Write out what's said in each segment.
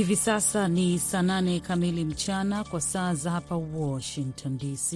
Hivi sasa ni saa nane kamili mchana kwa saa za hapa Washington DC.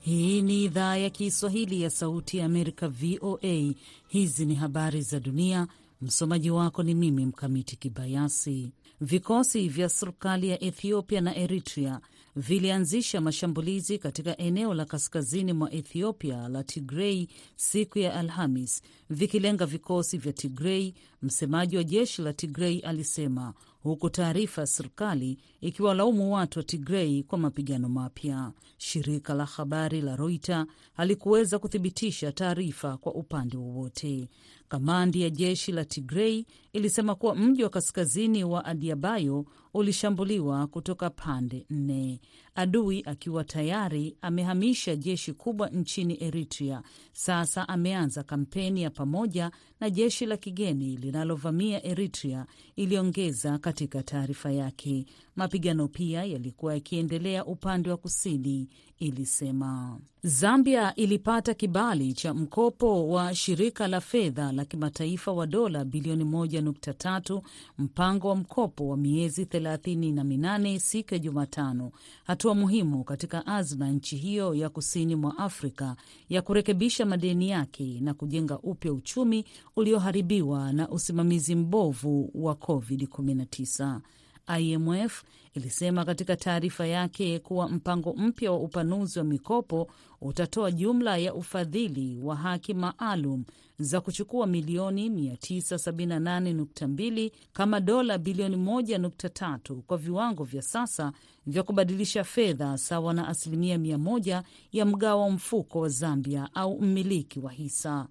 Hii ni idhaa ya Kiswahili ya Sauti ya Amerika, VOA. Hizi ni habari za dunia. Msomaji wako ni mimi Mkamiti Kibayasi. Vikosi vya serikali ya Ethiopia na Eritrea vilianzisha mashambulizi katika eneo la kaskazini mwa Ethiopia la Tigrei siku ya Alhamis, vikilenga vikosi vya Tigrei. Msemaji wa jeshi la Tigrei alisema, huku taarifa ya serikali ikiwalaumu watu wa Tigrei kwa mapigano mapya. Shirika la habari la Reuters halikuweza kuthibitisha taarifa kwa upande wowote. Kamandi ya jeshi la Tigrei ilisema kuwa mji wa kaskazini wa Adiabayo ulishambuliwa kutoka pande nne, adui akiwa tayari amehamisha jeshi kubwa nchini Eritrea. Sasa ameanza kampeni ya pamoja na jeshi la kigeni linalovamia Eritrea, iliongeza katika taarifa yake. Mapigano pia yalikuwa yakiendelea upande wa kusini, ilisema. Zambia ilipata kibali cha mkopo wa shirika la fedha la kimataifa wa dola bilioni 1.3, mpango wa mkopo wa miezi 38 siku ya Jumatano, hatua muhimu katika azma ya nchi hiyo ya kusini mwa Afrika ya kurekebisha madeni yake na kujenga upya uchumi ulioharibiwa na usimamizi mbovu wa COVID-19. IMF ilisema katika taarifa yake kuwa mpango mpya wa upanuzi wa mikopo utatoa jumla ya ufadhili wa haki maalum za kuchukua milioni 978.2 kama dola bilioni 1.3 kwa viwango vya sasa vya kubadilisha fedha sawa na asilimia mia moja ya mgao wa mfuko wa Zambia au mmiliki wa hisa.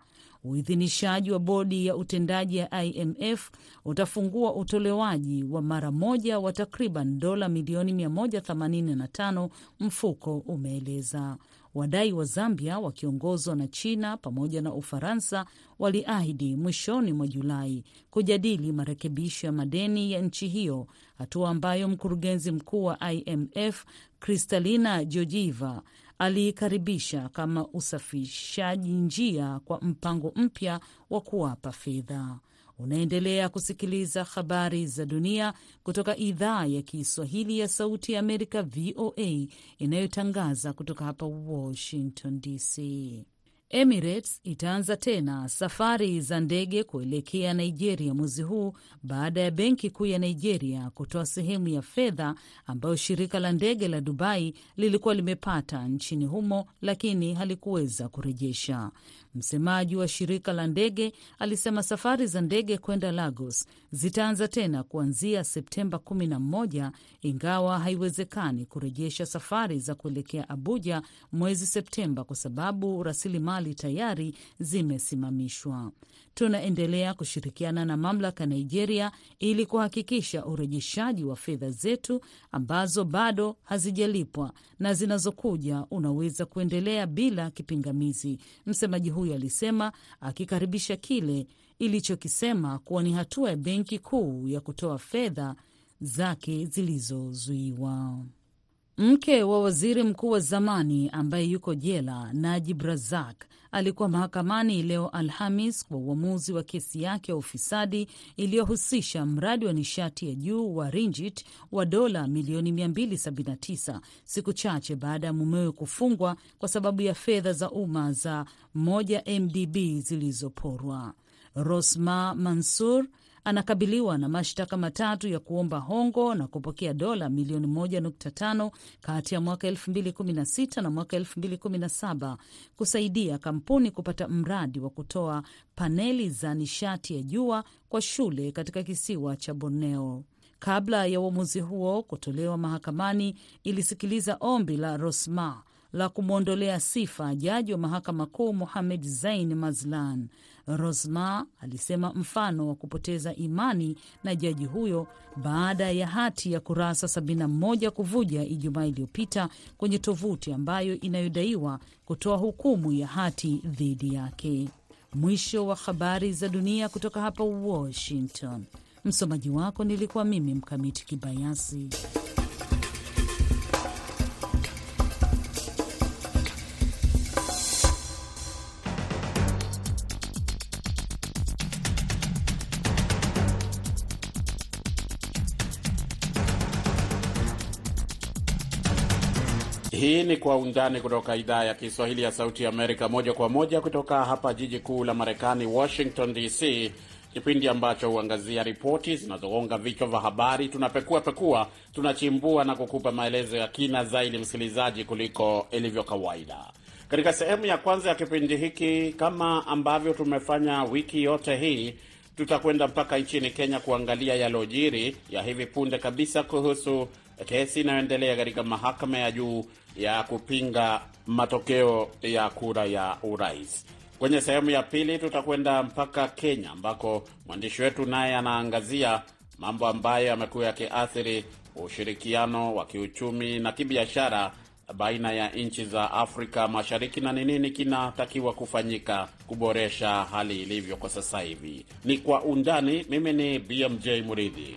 Uidhinishaji wa bodi ya utendaji ya IMF utafungua utolewaji wa mara moja wa takriban dola milioni 185, mfuko umeeleza. Wadai wa Zambia wakiongozwa na China pamoja na Ufaransa waliahidi mwishoni mwa Julai kujadili marekebisho ya madeni ya nchi hiyo, hatua ambayo mkurugenzi mkuu wa IMF Kristalina Georgieva aliikaribisha kama usafishaji njia kwa mpango mpya wa kuwapa fedha. Unaendelea kusikiliza habari za dunia kutoka idhaa ya Kiswahili ya Sauti ya Amerika, VOA, inayotangaza kutoka hapa Washington DC. Emirates itaanza tena safari za ndege kuelekea Nigeria mwezi huu baada ya benki kuu ya Nigeria kutoa sehemu ya fedha ambayo shirika la ndege la Dubai lilikuwa limepata nchini humo, lakini halikuweza kurejesha. Msemaji wa shirika la ndege alisema safari za ndege kwenda Lagos zitaanza tena kuanzia Septemba 11 ingawa haiwezekani kurejesha safari za kuelekea Abuja mwezi Septemba kwa sababu rasilimali tayari zimesimamishwa. Tunaendelea kushirikiana na mamlaka Nigeria ili kuhakikisha urejeshaji wa fedha zetu ambazo bado hazijalipwa na zinazokuja unaweza kuendelea bila kipingamizi, msemaji huyo alisema, akikaribisha kile ilichokisema kuwa ni hatua ya benki kuu ya kutoa fedha zake zilizozuiwa. Mke wa waziri mkuu wa zamani ambaye yuko jela Najib Razak alikuwa mahakamani leo Alhamis kwa uamuzi wa kesi yake ya ufisadi iliyohusisha mradi wa nishati ya juu wa ringit wa dola milioni 279 siku chache baada ya mumewe kufungwa kwa sababu ya fedha za umma za moja MDB zilizoporwa. Rosma Mansur anakabiliwa na mashtaka matatu ya kuomba hongo na kupokea dola milioni 1.5 kati ya mwaka 2016 na mwaka 2017 kusaidia kampuni kupata mradi wa kutoa paneli za nishati ya jua kwa shule katika kisiwa cha Borneo. Kabla ya uamuzi huo kutolewa mahakamani, ilisikiliza ombi la Rosma la kumwondolea sifa jaji wa mahakama kuu Mohamed Zain Mazlan. Rosma alisema mfano wa kupoteza imani na jaji huyo baada ya hati ya kurasa 71 kuvuja Ijumaa iliyopita kwenye tovuti ambayo inayodaiwa kutoa hukumu ya hati dhidi yake. Mwisho wa habari za dunia kutoka hapa Washington. Msomaji wako nilikuwa mimi Mkamiti Kibayasi. Ni Kwa Undani kutoka idhaa ya Kiswahili ya Sauti Amerika, moja kwa moja kutoka hapa jiji kuu la Marekani, Washington DC, kipindi ambacho huangazia ripoti zinazogonga vichwa vya habari. Tunapekua pekua, tunachimbua na kukupa maelezo ya kina zaidi, msikilizaji, kuliko ilivyo kawaida. Katika sehemu ya kwanza ya kipindi hiki, kama ambavyo tumefanya wiki yote hii, tutakwenda mpaka nchini Kenya kuangalia yalojiri ya hivi punde kabisa kuhusu kesi inayoendelea katika mahakama ya juu ya kupinga matokeo ya kura ya urais. Kwenye sehemu ya pili tutakwenda mpaka Kenya ambako mwandishi wetu naye anaangazia mambo ambayo yamekuwa yakiathiri ushirikiano wa kiuchumi na kibiashara baina ya nchi za Afrika Mashariki na ni nini kinatakiwa kufanyika kuboresha hali ilivyo kwa sasa hivi. Ni kwa undani. Mimi ni BMJ Muridhi.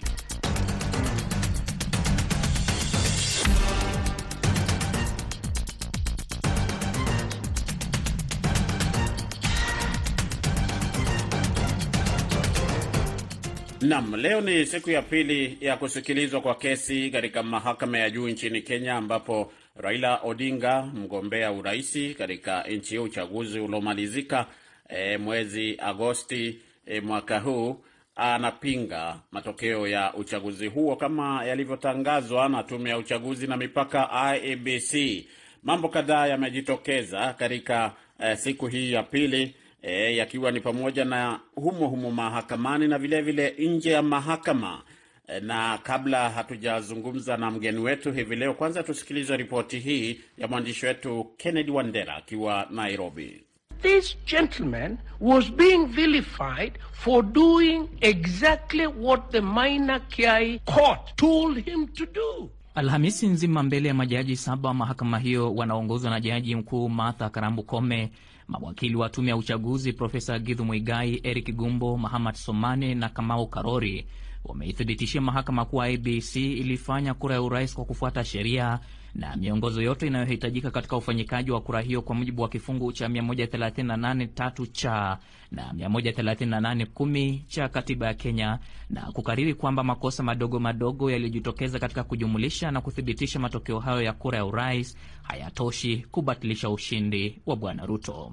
Naam, leo ni siku ya pili ya kusikilizwa kwa kesi katika mahakama ya juu nchini Kenya ambapo Raila Odinga mgombea uraisi katika nchi hiyo, uchaguzi uliomalizika e, mwezi Agosti e, mwaka huu anapinga matokeo ya uchaguzi huo kama yalivyotangazwa na tume ya uchaguzi na mipaka IEBC. Mambo kadhaa yamejitokeza katika e, siku hii ya pili e, yakiwa ni pamoja na humo humo mahakamani na vilevile nje ya mahakama e, na kabla hatujazungumza na mgeni wetu hivi leo, kwanza tusikilize ripoti hii ya mwandishi wetu Kennedy Wandera akiwa Nairobi. This gentleman was being vilified for doing exactly what the Minor Kiai court told him to do. Alhamisi nzima mbele ya majaji saba wa mahakama hiyo wanaongozwa na jaji mkuu Martha Karambu Kome, mawakili wa tume ya uchaguzi Profesa Githu Muigai, Eric Gumbo, Mahamad Somane na Kamau Karori wameithibitishia mahakama kuwa IBC ilifanya kura ya urais kwa kufuata sheria na miongozo yote inayohitajika katika ufanyikaji wa kura hiyo kwa mujibu wa kifungu cha 138.3 cha na 138.10 cha katiba ya Kenya, na kukariri kwamba makosa madogo madogo yaliyojitokeza katika kujumulisha na kuthibitisha matokeo hayo ya kura ya urais hayatoshi kubatilisha ushindi wa Bwana Ruto.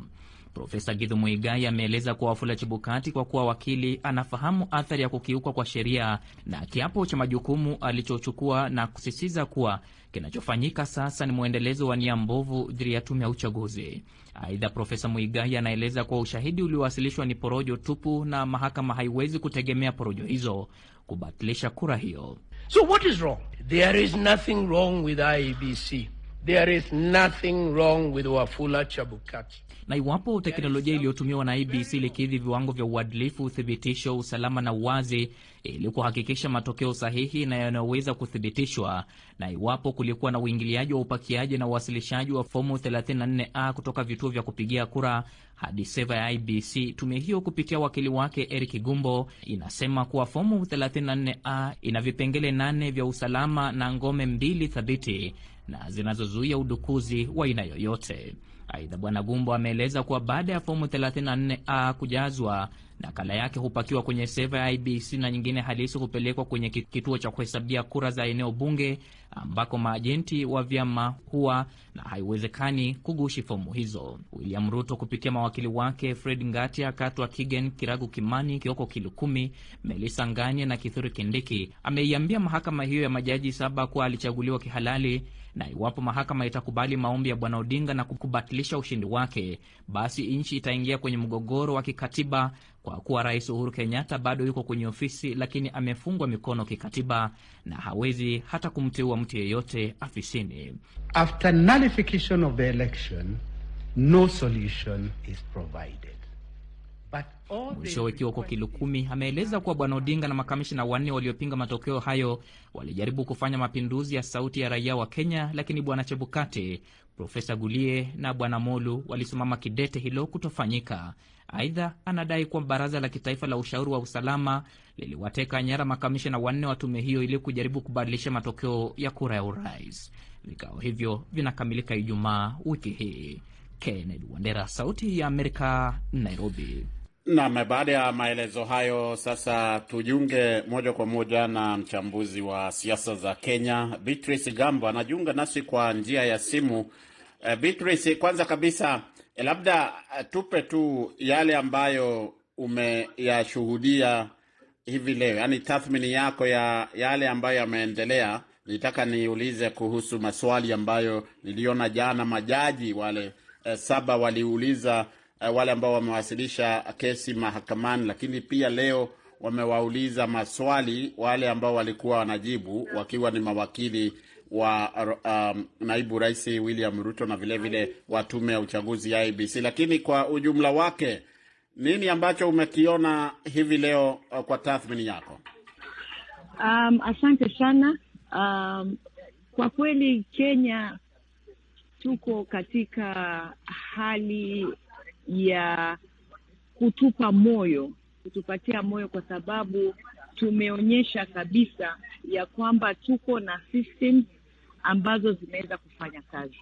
Profesa Githu Muigai ameeleza kuwa Wafula Chebukati, kwa kuwa wakili, anafahamu athari ya kukiukwa kwa sheria na kiapo cha majukumu alichochukua na kusisitiza kuwa kinachofanyika sasa ni mwendelezo wa nia mbovu dhidi ya tume ya uchaguzi. Aidha, Profesa Muigai anaeleza kuwa ushahidi uliowasilishwa ni porojo tupu na mahakama haiwezi kutegemea porojo hizo kubatilisha kura hiyo. So what is wrong? There is nothing wrong with IEBC. There is nothing wrong with Wafula Chebukati. Na iwapo teknolojia iliyotumiwa na IBC ilikidhi viwango vya uadilifu, uthibitisho, usalama na uwazi ili kuhakikisha matokeo sahihi na yanayoweza kuthibitishwa, na iwapo kulikuwa na uingiliaji wa upakiaji na uwasilishaji wa fomu 34A kutoka vituo vya kupigia kura hadi seva ya IBC, tume hiyo kupitia wakili wake Eric Gumbo inasema kuwa fomu 34A ina vipengele nane vya usalama na ngome mbili thabiti na zinazozuia udukuzi wa aina yoyote. Aidha, Bwana Gumbo ameeleza kuwa baada ya fomu 34A kujazwa, nakala yake hupakiwa kwenye seva ya IBC na nyingine halisi hupelekwa kwenye kituo cha kuhesabia kura za eneo bunge ambako maajenti wa vyama huwa na haiwezekani kugushi fomu hizo. William Ruto kupitia mawakili wake Fred Ngatia, Katwa Kigen, Kiragu Kimani, Kioko Kilukumi, Melissa Ngania na Kithuri Kindiki ameiambia mahakama hiyo ya majaji saba kuwa alichaguliwa kihalali na iwapo mahakama itakubali maombi ya bwana Odinga na kubatilisha ushindi wake, basi nchi itaingia kwenye mgogoro wa kikatiba kwa kuwa Rais Uhuru Kenyatta bado yuko kwenye ofisi, lakini amefungwa mikono kikatiba na hawezi hata kumteua mtu yeyote afisini. After nullification of the election, no solution is provided. Mwishowe Kioko Kilukumi ameeleza kuwa bwana Odinga na makamishina wanne waliopinga matokeo hayo walijaribu kufanya mapinduzi ya sauti ya raia wa Kenya, lakini bwana Chebukati, Profesa Gulie na bwana Molu walisimama kidete hilo kutofanyika. Aidha, anadai kuwa baraza la kitaifa la ushauri wa usalama liliwateka nyara makamishina wanne wa tume hiyo ili kujaribu kubadilisha matokeo ya kura ya urais. Vikao hivyo vinakamilika Ijumaa wiki hii. Kennedy Wandera, Sauti ya Amerika, Nairobi. Naam, baada ya maelezo hayo, sasa tujiunge moja kwa moja na mchambuzi wa siasa za Kenya Beatrice Gambo anajiunga nasi kwa njia ya simu. Uh, Beatrice, kwanza kabisa eh, labda uh, tupe tu yale ambayo umeyashuhudia hivi leo, yaani tathmini yako ya yale ambayo yameendelea. Nitaka niulize kuhusu maswali ambayo niliona jana majaji wale eh, saba waliuliza eh, wale ambao wamewasilisha kesi mahakamani, lakini pia leo wamewauliza maswali wale ambao walikuwa wanajibu wakiwa ni mawakili wa um, naibu rais William Ruto na vilevile wa tume ya uchaguzi ya IBC. Lakini kwa ujumla wake nini ambacho umekiona hivi leo uh, kwa tathmini yako? Um, asante sana. Um, kwa kweli Kenya tuko katika hali ya kutupa moyo, kutupatia moyo kwa sababu tumeonyesha kabisa ya kwamba tuko na systems ambazo zimeweza kufanya kazi.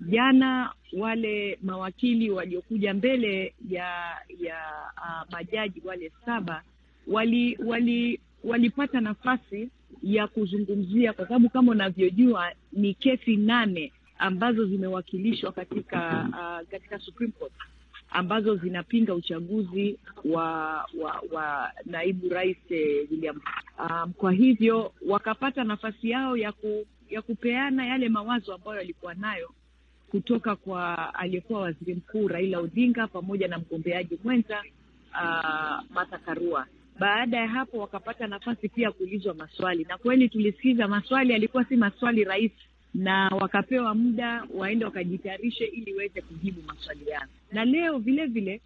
Jana wale mawakili waliokuja mbele ya ya uh, majaji wale saba wali wali walipata nafasi ya kuzungumzia, kwa sababu kama unavyojua ni kesi nane ambazo zimewakilishwa katika uh, katika Supreme Court ambazo zinapinga uchaguzi wa wa, wa naibu rais eh, William. Um, kwa hivyo wakapata nafasi yao ya ku, ya kupeana yale mawazo ambayo yalikuwa nayo kutoka kwa aliyekuwa waziri mkuu Raila Odinga pamoja na mgombeaji mwenza uh, Martha Karua. Baada ya hapo wakapata nafasi pia ya kuulizwa maswali, na kweli tulisikiza maswali, yalikuwa si maswali rahisi, na wakapewa muda waende wakajitayarishe ili waweze kujibu maswali yao. Na leo vile vile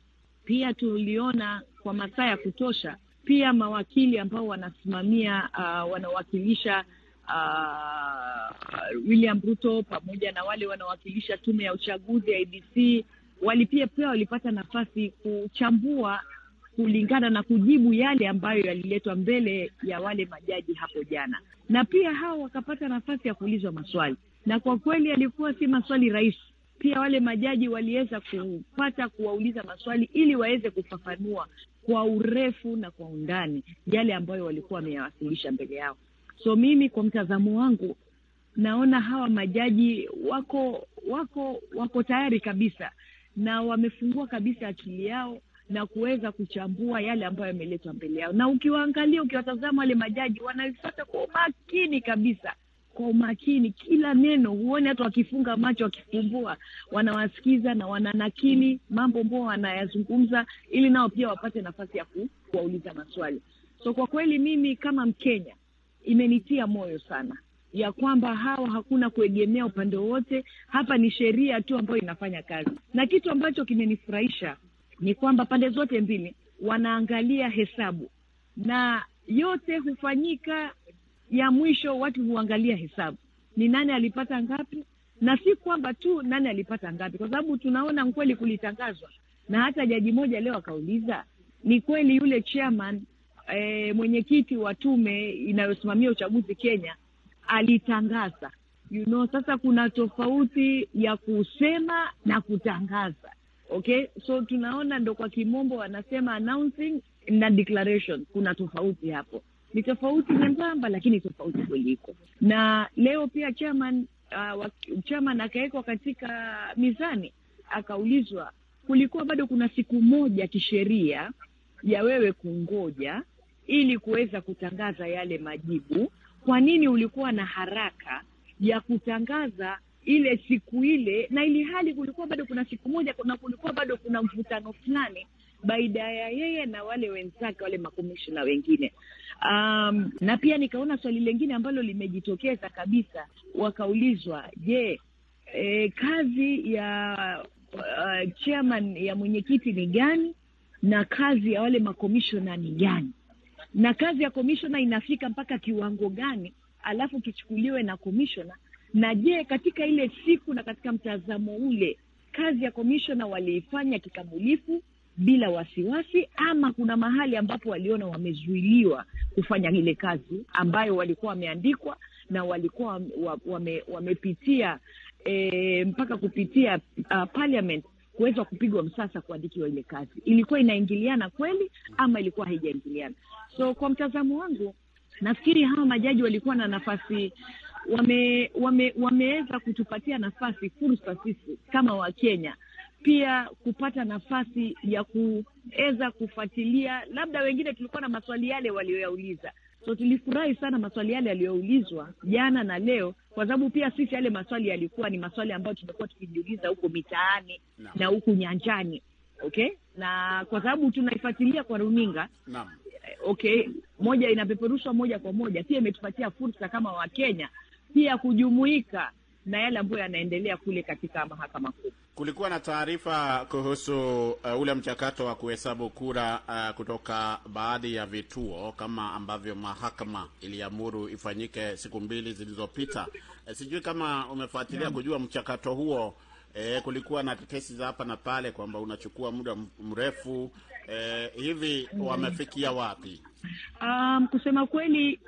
pia tuliona kwa masaa ya kutosha pia mawakili ambao wanasimamia uh, wanawakilisha uh, William Ruto pamoja na wale wanawakilisha tume ya uchaguzi ya wali pia pia walipata nafasi kuchambua kulingana na kujibu yale ambayo yaliletwa mbele ya wale majaji hapo jana, na pia hao wakapata nafasi ya kuulizwa maswali, na kwa kweli yalikuwa si maswali rahisi. Pia wale majaji waliweza kupata kuwauliza maswali ili waweze kufafanua kwa urefu na kwa undani yale ambayo walikuwa wameyawasilisha mbele yao. So mimi kwa mtazamo wangu naona hawa majaji wako wako wako tayari kabisa na wamefungua kabisa akili yao na kuweza kuchambua yale ambayo yameletwa mbele yao, na ukiwaangalia, ukiwatazama wale majaji wanaifuata kwa umakini kabisa, kwa umakini kila neno, huone hata wakifunga macho, wakifumbua, wanawasikiza na wananakili mambo ambao wanayazungumza, ili nao pia wapate nafasi ya kuwauliza maswali. So kwa kweli mimi kama Mkenya imenitia moyo sana ya kwamba hawa hakuna kuegemea upande wowote. Hapa ni sheria tu ambayo inafanya kazi, na kitu ambacho kimenifurahisha ni kwamba pande zote mbili wanaangalia hesabu, na yote hufanyika ya mwisho, watu huangalia hesabu, ni nani alipata ngapi, na si kwamba tu nani alipata ngapi, kwa sababu tunaona kweli kulitangazwa, na hata jaji moja leo akauliza, ni kweli yule chairman e, mwenyekiti wa tume inayosimamia uchaguzi Kenya alitangaza? You know, sasa kuna tofauti ya kusema na kutangaza. Okay, so tunaona ndo kwa kimombo wanasema announcing na declaration, kuna tofauti hapo, ni tofauti nyembamba, lakini tofauti kweli iko. Na leo pia chairman uh, chairman akawekwa katika mizani, akaulizwa, kulikuwa bado kuna siku moja kisheria ya wewe kungoja ili kuweza kutangaza yale majibu. Kwa nini ulikuwa na haraka ya kutangaza ile siku ile, na ili hali kulikuwa bado kuna siku moja na kulikuwa bado kuna mvutano fulani baida ya yeye na wale wenzake wale makomishona wengine. Um, na pia nikaona swali lingine ambalo limejitokeza kabisa, wakaulizwa je, e, kazi ya uh, chairman ya mwenyekiti ni gani na kazi ya wale makomishona ni gani, na kazi ya komishona inafika mpaka kiwango gani, alafu kichukuliwe na komishona na je, katika ile siku na katika mtazamo ule, kazi ya komishona waliifanya kikamilifu bila wasiwasi, ama kuna mahali ambapo waliona wamezuiliwa kufanya ile kazi ambayo walikuwa wameandikwa na walikuwa wame, wamepitia e, mpaka kupitia uh, parliament kuweza kupigwa msasa kuandikiwa ile kazi. Ilikuwa inaingiliana kweli ama ilikuwa haijaingiliana? So kwa mtazamo wangu, nafikiri hawa majaji walikuwa na nafasi wame, wame, wameweza kutupatia nafasi fursa sisi kama Wakenya pia kupata nafasi ya kuweza kufuatilia, labda wengine tulikuwa na maswali yale walioyauliza. So tulifurahi sana maswali yale yaliyoulizwa jana na leo, kwa sababu pia sisi yale maswali yalikuwa ni maswali ambayo tumekuwa tukijiuliza huko mitaani Naam. na huku nyanjani, okay, na kwa sababu tunaifuatilia kwa runinga Naam. eh, okay, moja inapeperushwa moja kwa moja, pia imetupatia fursa kama Wakenya pia kujumuika na yale ambayo yanaendelea kule katika mahakama kuu. Kulikuwa na taarifa kuhusu uh, ule mchakato wa kuhesabu kura uh, kutoka baadhi ya vituo kama ambavyo mahakama iliamuru ifanyike siku mbili zilizopita. Eh, sijui kama umefuatilia kujua mchakato huo. Eh, kulikuwa na tetesi za hapa na pale kwamba unachukua muda mrefu. Eh, hivi wamefikia wapi? Um, kusema kweli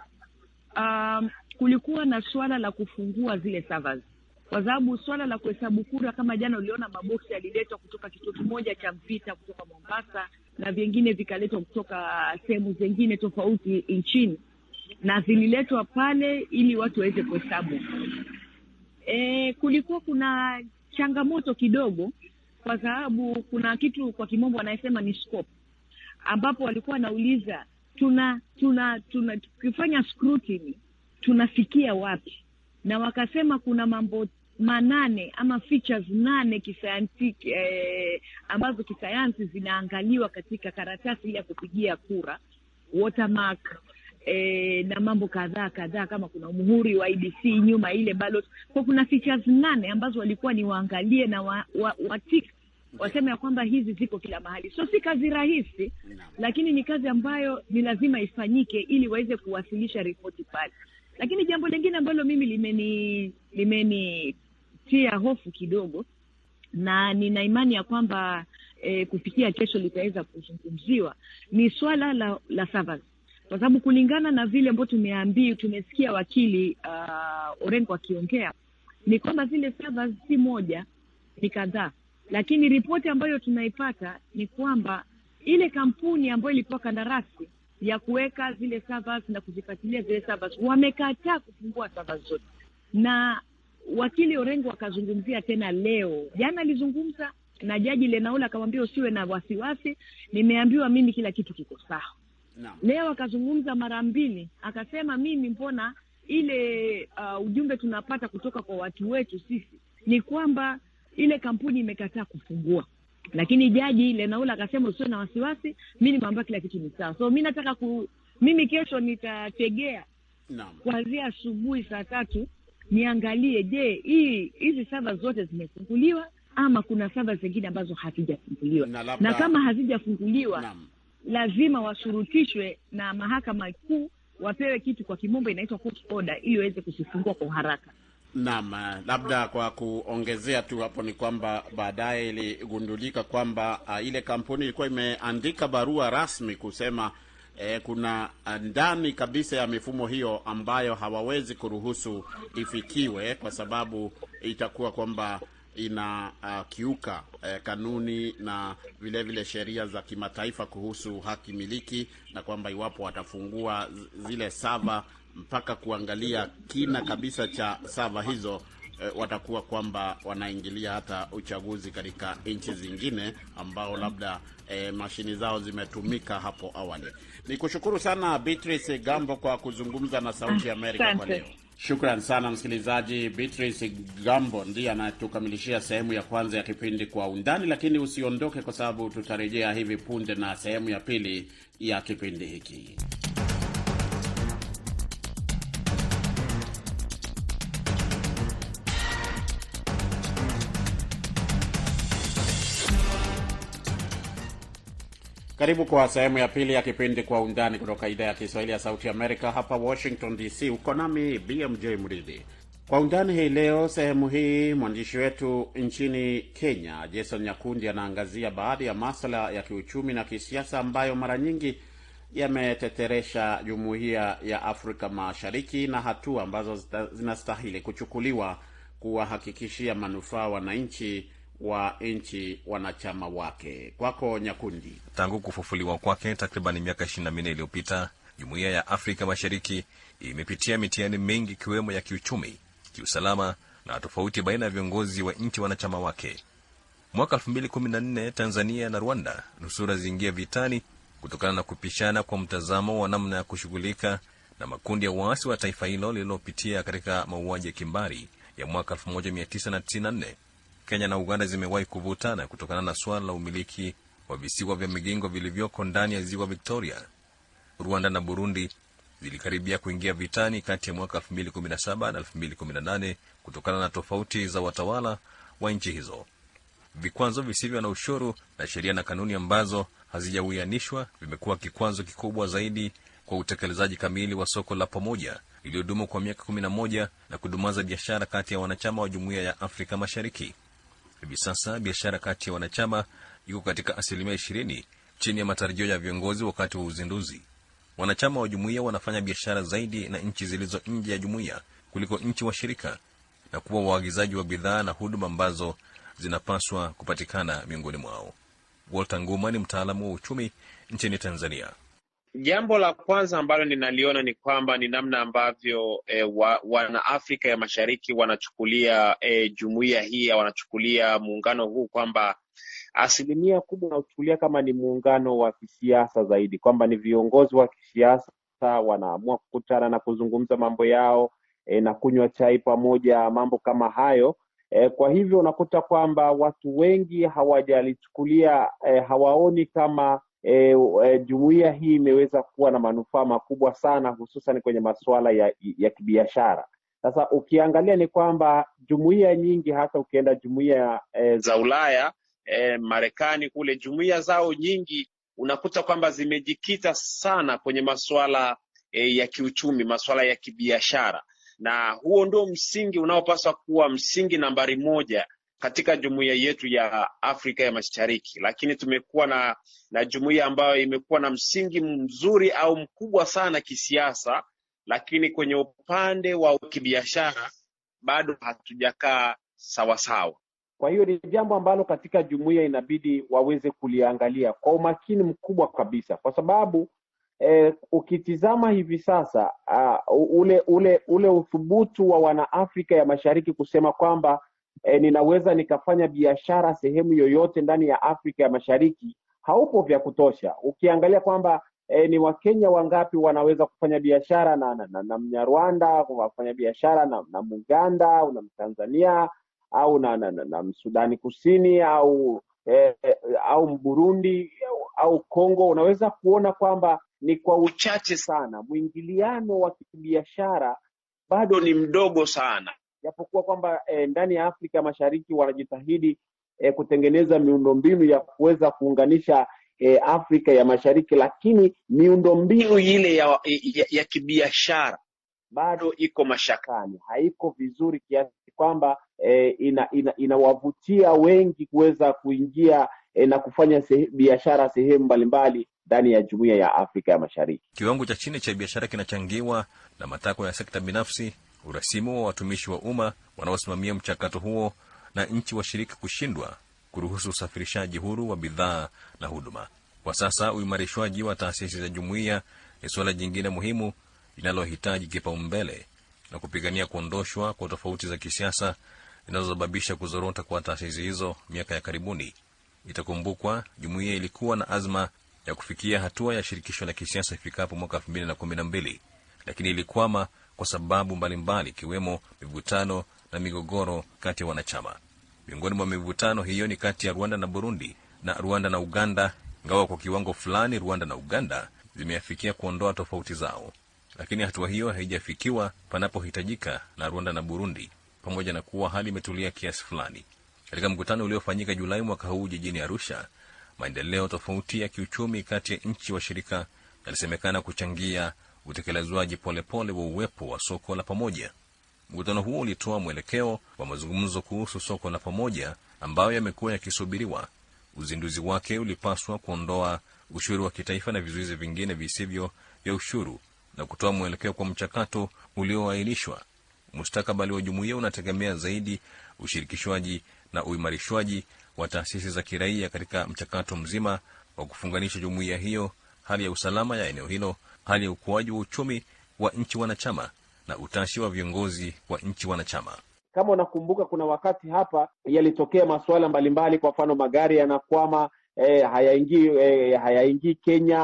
um, kulikuwa na suala la kufungua zile servers kwa sababu suala la kuhesabu kura kama jana uliona maboksi yaliletwa kutoka kituo kimoja cha Mpita kutoka Mombasa na vingine vikaletwa kutoka sehemu zingine tofauti nchini na zililetwa pale ili watu waweze kuhesabu. E, kulikuwa kuna changamoto kidogo kwa sababu kuna kitu kwa kimombo wanasema ni scope ambapo walikuwa wanauliza tuna tuna tuna tukifanya scrutiny tunafikia wapi, na wakasema kuna mambo manane ama features nane kisayansi eh, ambazo kisayansi zinaangaliwa katika karatasi ile ya kupigia kura watermark eh, na mambo kadhaa kadhaa, kama kuna muhuri wa IBC nyuma ile ballot. Kwa kuna features nane ambazo walikuwa ni waangalie na wa, wa, watik waseme ya kwamba hizi ziko kila mahali. So si kazi rahisi, lakini ni kazi ambayo ni lazima ifanyike ili waweze kuwasilisha ripoti pale. Lakini jambo lingine ambalo mimi limeni limenitia hofu kidogo na nina imani ya kwamba e, kufikia kesho litaweza kuzungumziwa ni swala la, la servers kwa sababu kulingana na vile ambavyo tumeambiwa, tumesikia wakili uh, Orengo akiongea ni kwamba zile servers si moja, ni kadhaa, lakini ripoti ambayo tunaipata ni kwamba ile kampuni ambayo ilipewa kandarasi ya kuweka zile servers na kuzifuatilia zile servers wamekataa kufungua servers zote, na wakili Orengo akazungumzia tena leo. Jana alizungumza na jaji Lenaula akamwambia usiwe na wasiwasi, nimeambiwa mimi kila kitu kiko sawa. Leo akazungumza mara mbili, akasema mimi mbona ile uh, ujumbe tunapata kutoka kwa watu wetu sisi ni kwamba ile kampuni imekataa kufungua, lakini jaji Lenaula akasema usiwe na wasiwasi, mi nimeambiwa kila kitu ni sawa. So mi nataka ku, mimi kesho nitategea kuanzia asubuhi saa tatu niangalie, je, hii hizi sava zote zimefunguliwa ama kuna sava zingine ambazo hazijafunguliwa, Na na, kama hazijafunguliwa lazima washurutishwe na mahakama kuu wapewe kitu kwa kimombo inaitwa court order ili waweze kuzifungua kwa haraka. Naam, eh, labda kwa kuongezea tu hapo ni kwamba baadaye iligundulika kwamba uh, ile kampuni ilikuwa imeandika barua rasmi kusema eh, kuna ah, ndani kabisa ya mifumo hiyo ambayo hawawezi kuruhusu ifikiwe kwa sababu itakuwa kwamba ina uh, kiuka eh, kanuni na vile vile sheria za kimataifa kuhusu haki miliki, na kwamba iwapo watafungua zile sava mpaka kuangalia kina kabisa cha sava hizo eh, watakuwa kwamba wanaingilia hata uchaguzi katika nchi zingine ambao labda eh, mashini zao zimetumika hapo awali. Ni kushukuru sana Beatrice Gambo kwa kuzungumza na Sauti ya Amerika kwa leo. Shukran sana msikilizaji. Beatrice Gambo ndiye anatukamilishia sehemu ya kwanza ya kipindi Kwa Undani, lakini usiondoke, kwa sababu tutarejea hivi punde na sehemu ya pili ya kipindi hiki. Karibu kwa sehemu ya pili ya kipindi Kwa Undani kutoka idhaa ya Kiswahili ya Sauti Amerika hapa Washington DC. Uko nami BMJ Mridhi. Kwa Undani hii leo, sehemu hii, mwandishi wetu nchini Kenya Jason Nyakundi anaangazia baadhi ya masuala ya kiuchumi na kisiasa ambayo mara nyingi yameteteresha jumuiya ya Afrika Mashariki na hatua ambazo zinastahili kuchukuliwa kuwahakikishia manufaa wananchi wa nchi wanachama wake. Kwako Nyakundi. Tangu kufufuliwa kwake takriban miaka ishirini na minne iliyopita, jumuiya ya Afrika Mashariki imepitia mitihani mingi ikiwemo ya kiuchumi, kiusalama na tofauti baina ya viongozi wa nchi wanachama wake. Mwaka 2014 Tanzania na Rwanda nusura ziingia vitani kutokana na kupishana kwa mtazamo wa namna ya kushughulika na makundi ya waasi wa taifa hilo lililopitia katika mauaji ya kimbari ya mwaka 1994. Kenya na Uganda zimewahi kuvutana kutokana na suala la umiliki wa visiwa vya Migingo vilivyoko ndani ya ziwa Victoria. Rwanda na Burundi zilikaribia kuingia vitani kati ya mwaka 2017 na 2018 kutokana na tofauti za watawala wa nchi hizo. Vikwazo visivyo na ushuru na sheria na kanuni ambazo hazijawianishwa vimekuwa kikwazo kikubwa zaidi kwa utekelezaji kamili wa soko la pamoja iliyodumu kwa miaka 11 na kudumaza biashara kati ya wanachama wa jumuiya ya Afrika Mashariki. Hivi sasa biashara kati ya wanachama iko katika asilimia ishirini chini ya matarajio ya viongozi wakati wa uzinduzi. Wanachama wa jumuiya wanafanya biashara zaidi na nchi zilizo nje ya jumuiya kuliko nchi washirika na kuwa waagizaji wa bidhaa na huduma ambazo zinapaswa kupatikana miongoni mwao. Walter Nguma ni mtaalamu wa uchumi nchini Tanzania. Jambo la kwanza ambalo ninaliona ni kwamba ni namna ambavyo e, wa, wana ya Mashariki wanachukulia e, jumuiya hii wanachukulia muungano huu kwamba asilimia kubwa wanachukulia kama ni muungano wa kisiasa zaidi, kwamba ni viongozi wa kisiasa wanaamua kukutana na kuzungumza mambo yao e, na kunywa chai pamoja, mambo kama hayo. E, kwa hivyo unakuta kwamba watu wengi hawajalichukulia e, hawaoni kama e, e, jumuiya hii imeweza kuwa na manufaa makubwa sana hususan kwenye masuala ya, ya kibiashara. Sasa ukiangalia ni kwamba jumuiya nyingi hasa ukienda jumuiya e, za Ulaya e, Marekani kule, jumuiya zao nyingi unakuta kwamba zimejikita sana kwenye masuala e, ya kiuchumi, masuala ya kibiashara na huo ndio msingi unaopaswa kuwa msingi nambari moja katika jumuiya yetu ya Afrika ya Mashariki, lakini tumekuwa na na jumuiya ambayo imekuwa na msingi mzuri au mkubwa sana kisiasa, lakini kwenye upande wa kibiashara bado hatujakaa sawasawa. Kwa hiyo ni jambo ambalo katika jumuiya inabidi waweze kuliangalia kwa umakini mkubwa kabisa, kwa sababu Eh, ukitizama hivi sasa uh, ule ule ule uthubutu wa wanaafrika ya Mashariki kusema kwamba eh, ninaweza nikafanya biashara sehemu yoyote ndani ya Afrika ya Mashariki haupo vya kutosha. Ukiangalia kwamba e, ni Wakenya wangapi wanaweza kufanya biashara na, na, na, na Mnyarwanda wafanya biashara na, na Muganda au na Mtanzania au na, na, na, na Msudani Kusini au eh, au Mburundi au Kongo, unaweza kuona kwamba ni kwa uchache sana. Mwingiliano wa kibiashara bado ni mdogo sana, japokuwa kwamba e, ndani ya Afrika Mashariki wanajitahidi e, kutengeneza miundombinu ya kuweza kuunganisha e, Afrika ya Mashariki, lakini miundombinu ile ya, ya, ya kibiashara bado iko mashakani, haiko vizuri kiasi kwamba e, ina, ina, inawavutia wengi kuweza kuingia e, na kufanya sehe, biashara sehemu mbalimbali ndani ya jumuiya ya Afrika ya Mashariki. Kiwango cha chini cha biashara kinachangiwa na matakwa ya sekta binafsi, urasimu wa watumishi wa umma wanaosimamia mchakato huo, na nchi washiriki kushindwa kuruhusu usafirishaji huru wa bidhaa na huduma. Kwa sasa uimarishwaji wa taasisi za jumuiya ni suala jingine muhimu linalohitaji kipaumbele na kupigania kuondoshwa kwa tofauti za kisiasa zinazosababisha kuzorota kwa taasisi hizo miaka ya karibuni. Itakumbukwa jumuiya ilikuwa na azma ya kufikia hatua ya shirikisho la kisiasa ifikapo mwaka elfu mbili na kumi na mbili lakini ilikwama kwa sababu mbalimbali ikiwemo mivutano na migogoro kati ya wanachama. Miongoni mwa mivutano hiyo ni kati ya Rwanda na Burundi na Rwanda na Uganda, ingawa kwa kiwango fulani Rwanda na Uganda zimeafikia kuondoa tofauti zao, lakini hatua hiyo haijafikiwa panapohitajika na Rwanda na Burundi, pamoja na kuwa hali imetulia kiasi fulani. Katika mkutano uliofanyika Julai mwaka huu jijini Arusha, maendeleo tofauti ya kiuchumi kati ya nchi washirika yalisemekana kuchangia utekelezwaji polepole wa uwepo wa soko la pamoja. Mkutano huo ulitoa mwelekeo wa mazungumzo kuhusu soko la pamoja ambayo yamekuwa yakisubiriwa. Uzinduzi wake ulipaswa kuondoa ushuru wa kitaifa na vizuizi vingine visivyo vya ushuru na kutoa mwelekeo kwa mchakato ulioainishwa. mustakabali wa jumuiya unategemea zaidi ushirikishwaji na uimarishwaji wa taasisi za kiraia katika mchakato mzima wa kufunganisha jumuiya hiyo, hali ya usalama ya eneo hilo, hali ya ukuaji wa uchumi wa nchi wanachama na utashi wa viongozi wa nchi wanachama. Kama unakumbuka, kuna wakati hapa yalitokea masuala mbalimbali, kwa mfano magari yanakwama, e, hayaingii e, hayaingii Kenya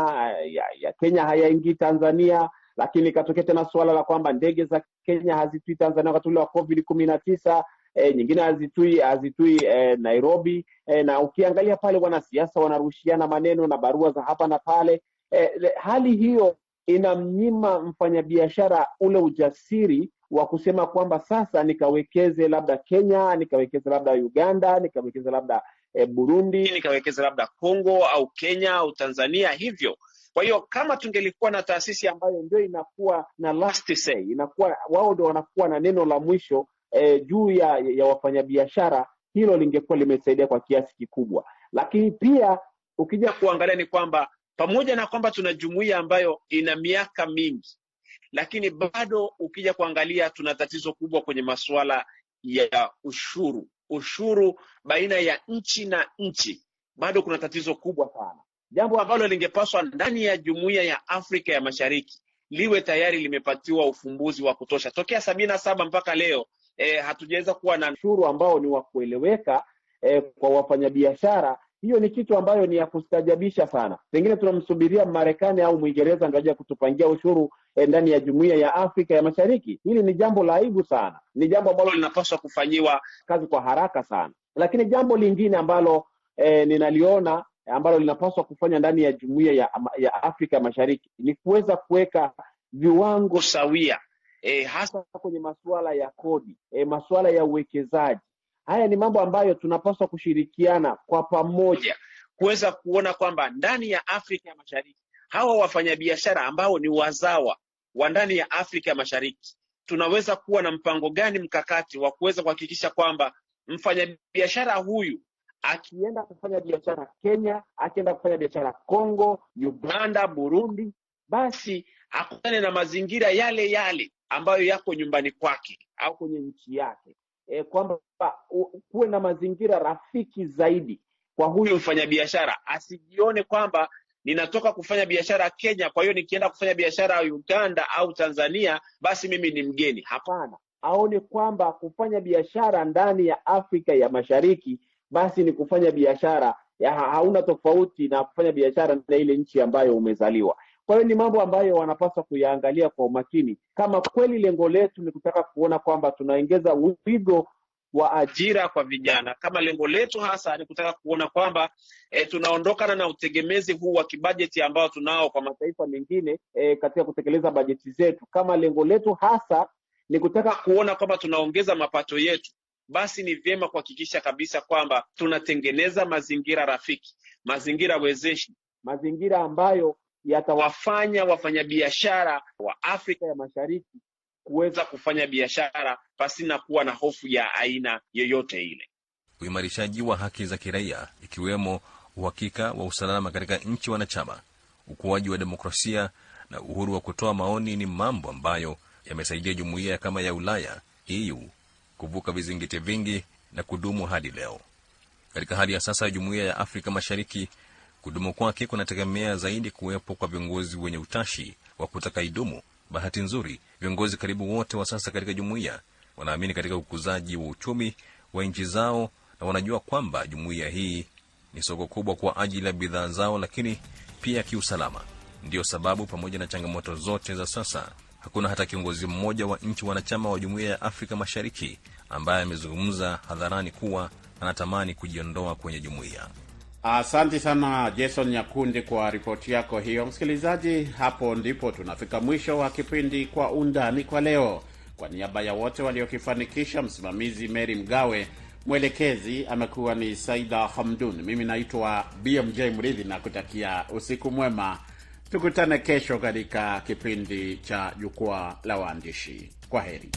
ya, ya Kenya hayaingii Tanzania, lakini ikatokea tena suala la kwamba ndege za Kenya hazitui Tanzania wakati ule wa Covid kumi na tisa. E, nyingine hazitui hazitui e, Nairobi e, na ukiangalia pale wanasiasa wanarushiana maneno na barua za hapa na pale e, hali hiyo inamnyima mfanyabiashara ule ujasiri wa kusema kwamba sasa nikawekeze labda Kenya, nikawekeze labda Uganda, nikawekeze labda e, Burundi, nikawekeze labda Congo au Kenya au Tanzania hivyo. Kwa hiyo kama tungelikuwa na taasisi ambayo ndio inakuwa na last say, inakuwa wao ndio wanakuwa na neno la mwisho E, juu ya, ya wafanyabiashara, hilo lingekuwa limesaidia kwa kiasi kikubwa. Lakini pia ukija kuangalia ni kwamba pamoja na kwamba tuna jumuiya ambayo ina miaka mingi, lakini bado ukija kuangalia tuna tatizo kubwa kwenye masuala ya ushuru. Ushuru baina ya nchi na nchi, bado kuna tatizo kubwa sana, jambo ambalo lingepaswa ndani ya jumuiya ya Afrika ya Mashariki liwe tayari limepatiwa ufumbuzi wa kutosha tokea sabini na saba mpaka leo. E, hatujaweza kuwa na ushuru ambao ni wa kueleweka e, kwa wafanyabiashara. Hiyo ni kitu ambayo ni ya kustajabisha sana. Pengine tunamsubiria Marekani au Mwingereza ndio kutupangia ushuru e, ndani ya jumuiya ya Afrika ya Mashariki. Hili ni jambo la aibu sana, ni jambo ambalo linapaswa kufanyiwa kazi kwa haraka sana. Lakini jambo lingine ambalo eh, ninaliona ambalo linapaswa kufanya ndani ya jumuiya ya, ya Afrika Mashariki ni kuweza kuweka viwango sawia E, hasa kwenye masuala ya kodi e, masuala ya uwekezaji. Haya ni mambo ambayo tunapaswa kushirikiana kwa pamoja. Kuweza kuona kwamba ndani ya Afrika ya Mashariki hawa wafanyabiashara ambao ni wazawa wa ndani ya Afrika ya Mashariki tunaweza kuwa na mpango gani mkakati wa kuweza kuhakikisha kwamba mfanyabiashara huyu akienda kufanya biashara Kenya, akienda kufanya biashara Kongo, Uganda, Burundi, basi akutane na mazingira yale yale ambayo yako nyumbani kwake au kwenye nchi yake, e, kwamba kuwe na mazingira rafiki zaidi kwa huyu mfanyabiashara, asijione kwamba ninatoka kufanya biashara Kenya, kwa hiyo nikienda kufanya biashara Uganda au Tanzania basi mimi ni mgeni. Hapana, aone kwamba kufanya biashara ndani ya Afrika ya Mashariki basi ni kufanya biashara ya hauna tofauti na kufanya biashara na ile nchi ambayo umezaliwa. Kwa hiyo ni mambo ambayo wanapaswa kuyaangalia kwa umakini, kama kweli lengo letu ni kutaka kuona kwamba tunaongeza wigo wa ajira kwa vijana, kama lengo letu hasa ni kutaka kuona kwamba e, tunaondokana na utegemezi huu wa kibajeti ambao tunao kwa mataifa mengine e, katika kutekeleza bajeti zetu, kama lengo letu hasa ni kutaka kuona kwamba tunaongeza mapato yetu, basi ni vyema kuhakikisha kabisa kwamba tunatengeneza mazingira rafiki, mazingira wezeshi, mazingira ambayo yatawafanya wafanyabiashara wa Afrika ya Mashariki kuweza kufanya biashara pasina kuwa na hofu ya aina yoyote ile. Uimarishaji wa haki za kiraia ikiwemo uhakika wa usalama katika nchi wanachama, ukuaji wa demokrasia na uhuru wa kutoa maoni ni mambo ambayo yamesaidia jumuiya kama ya Ulaya EU kuvuka vizingiti vingi na kudumu hadi leo. Katika hali ya sasa ya jumuiya ya Afrika Mashariki, kudumu kwake kunategemea zaidi kuwepo kwa viongozi wenye utashi wa kutaka idumu. Bahati nzuri, viongozi karibu wote wa sasa katika jumuiya wanaamini katika ukuzaji wa uchumi wa nchi zao na wanajua kwamba jumuiya hii ni soko kubwa kwa ajili ya bidhaa zao, lakini pia kiusalama. Ndiyo sababu pamoja na changamoto zote za sasa, hakuna hata kiongozi mmoja wa nchi wanachama wa jumuiya ya Afrika Mashariki ambaye amezungumza hadharani kuwa anatamani kujiondoa kwenye jumuiya. Asante sana Jason Nyakundi kwa ripoti yako hiyo. Msikilizaji, hapo ndipo tunafika mwisho wa kipindi Kwa Undani kwa leo. Kwa niaba ya wote waliokifanikisha, msimamizi Mary Mgawe, mwelekezi amekuwa ni Saida Hamdun, mimi naitwa BMJ Mridhi na kutakia usiku mwema. Tukutane kesho katika kipindi cha Jukwaa la Waandishi. Kwa heri.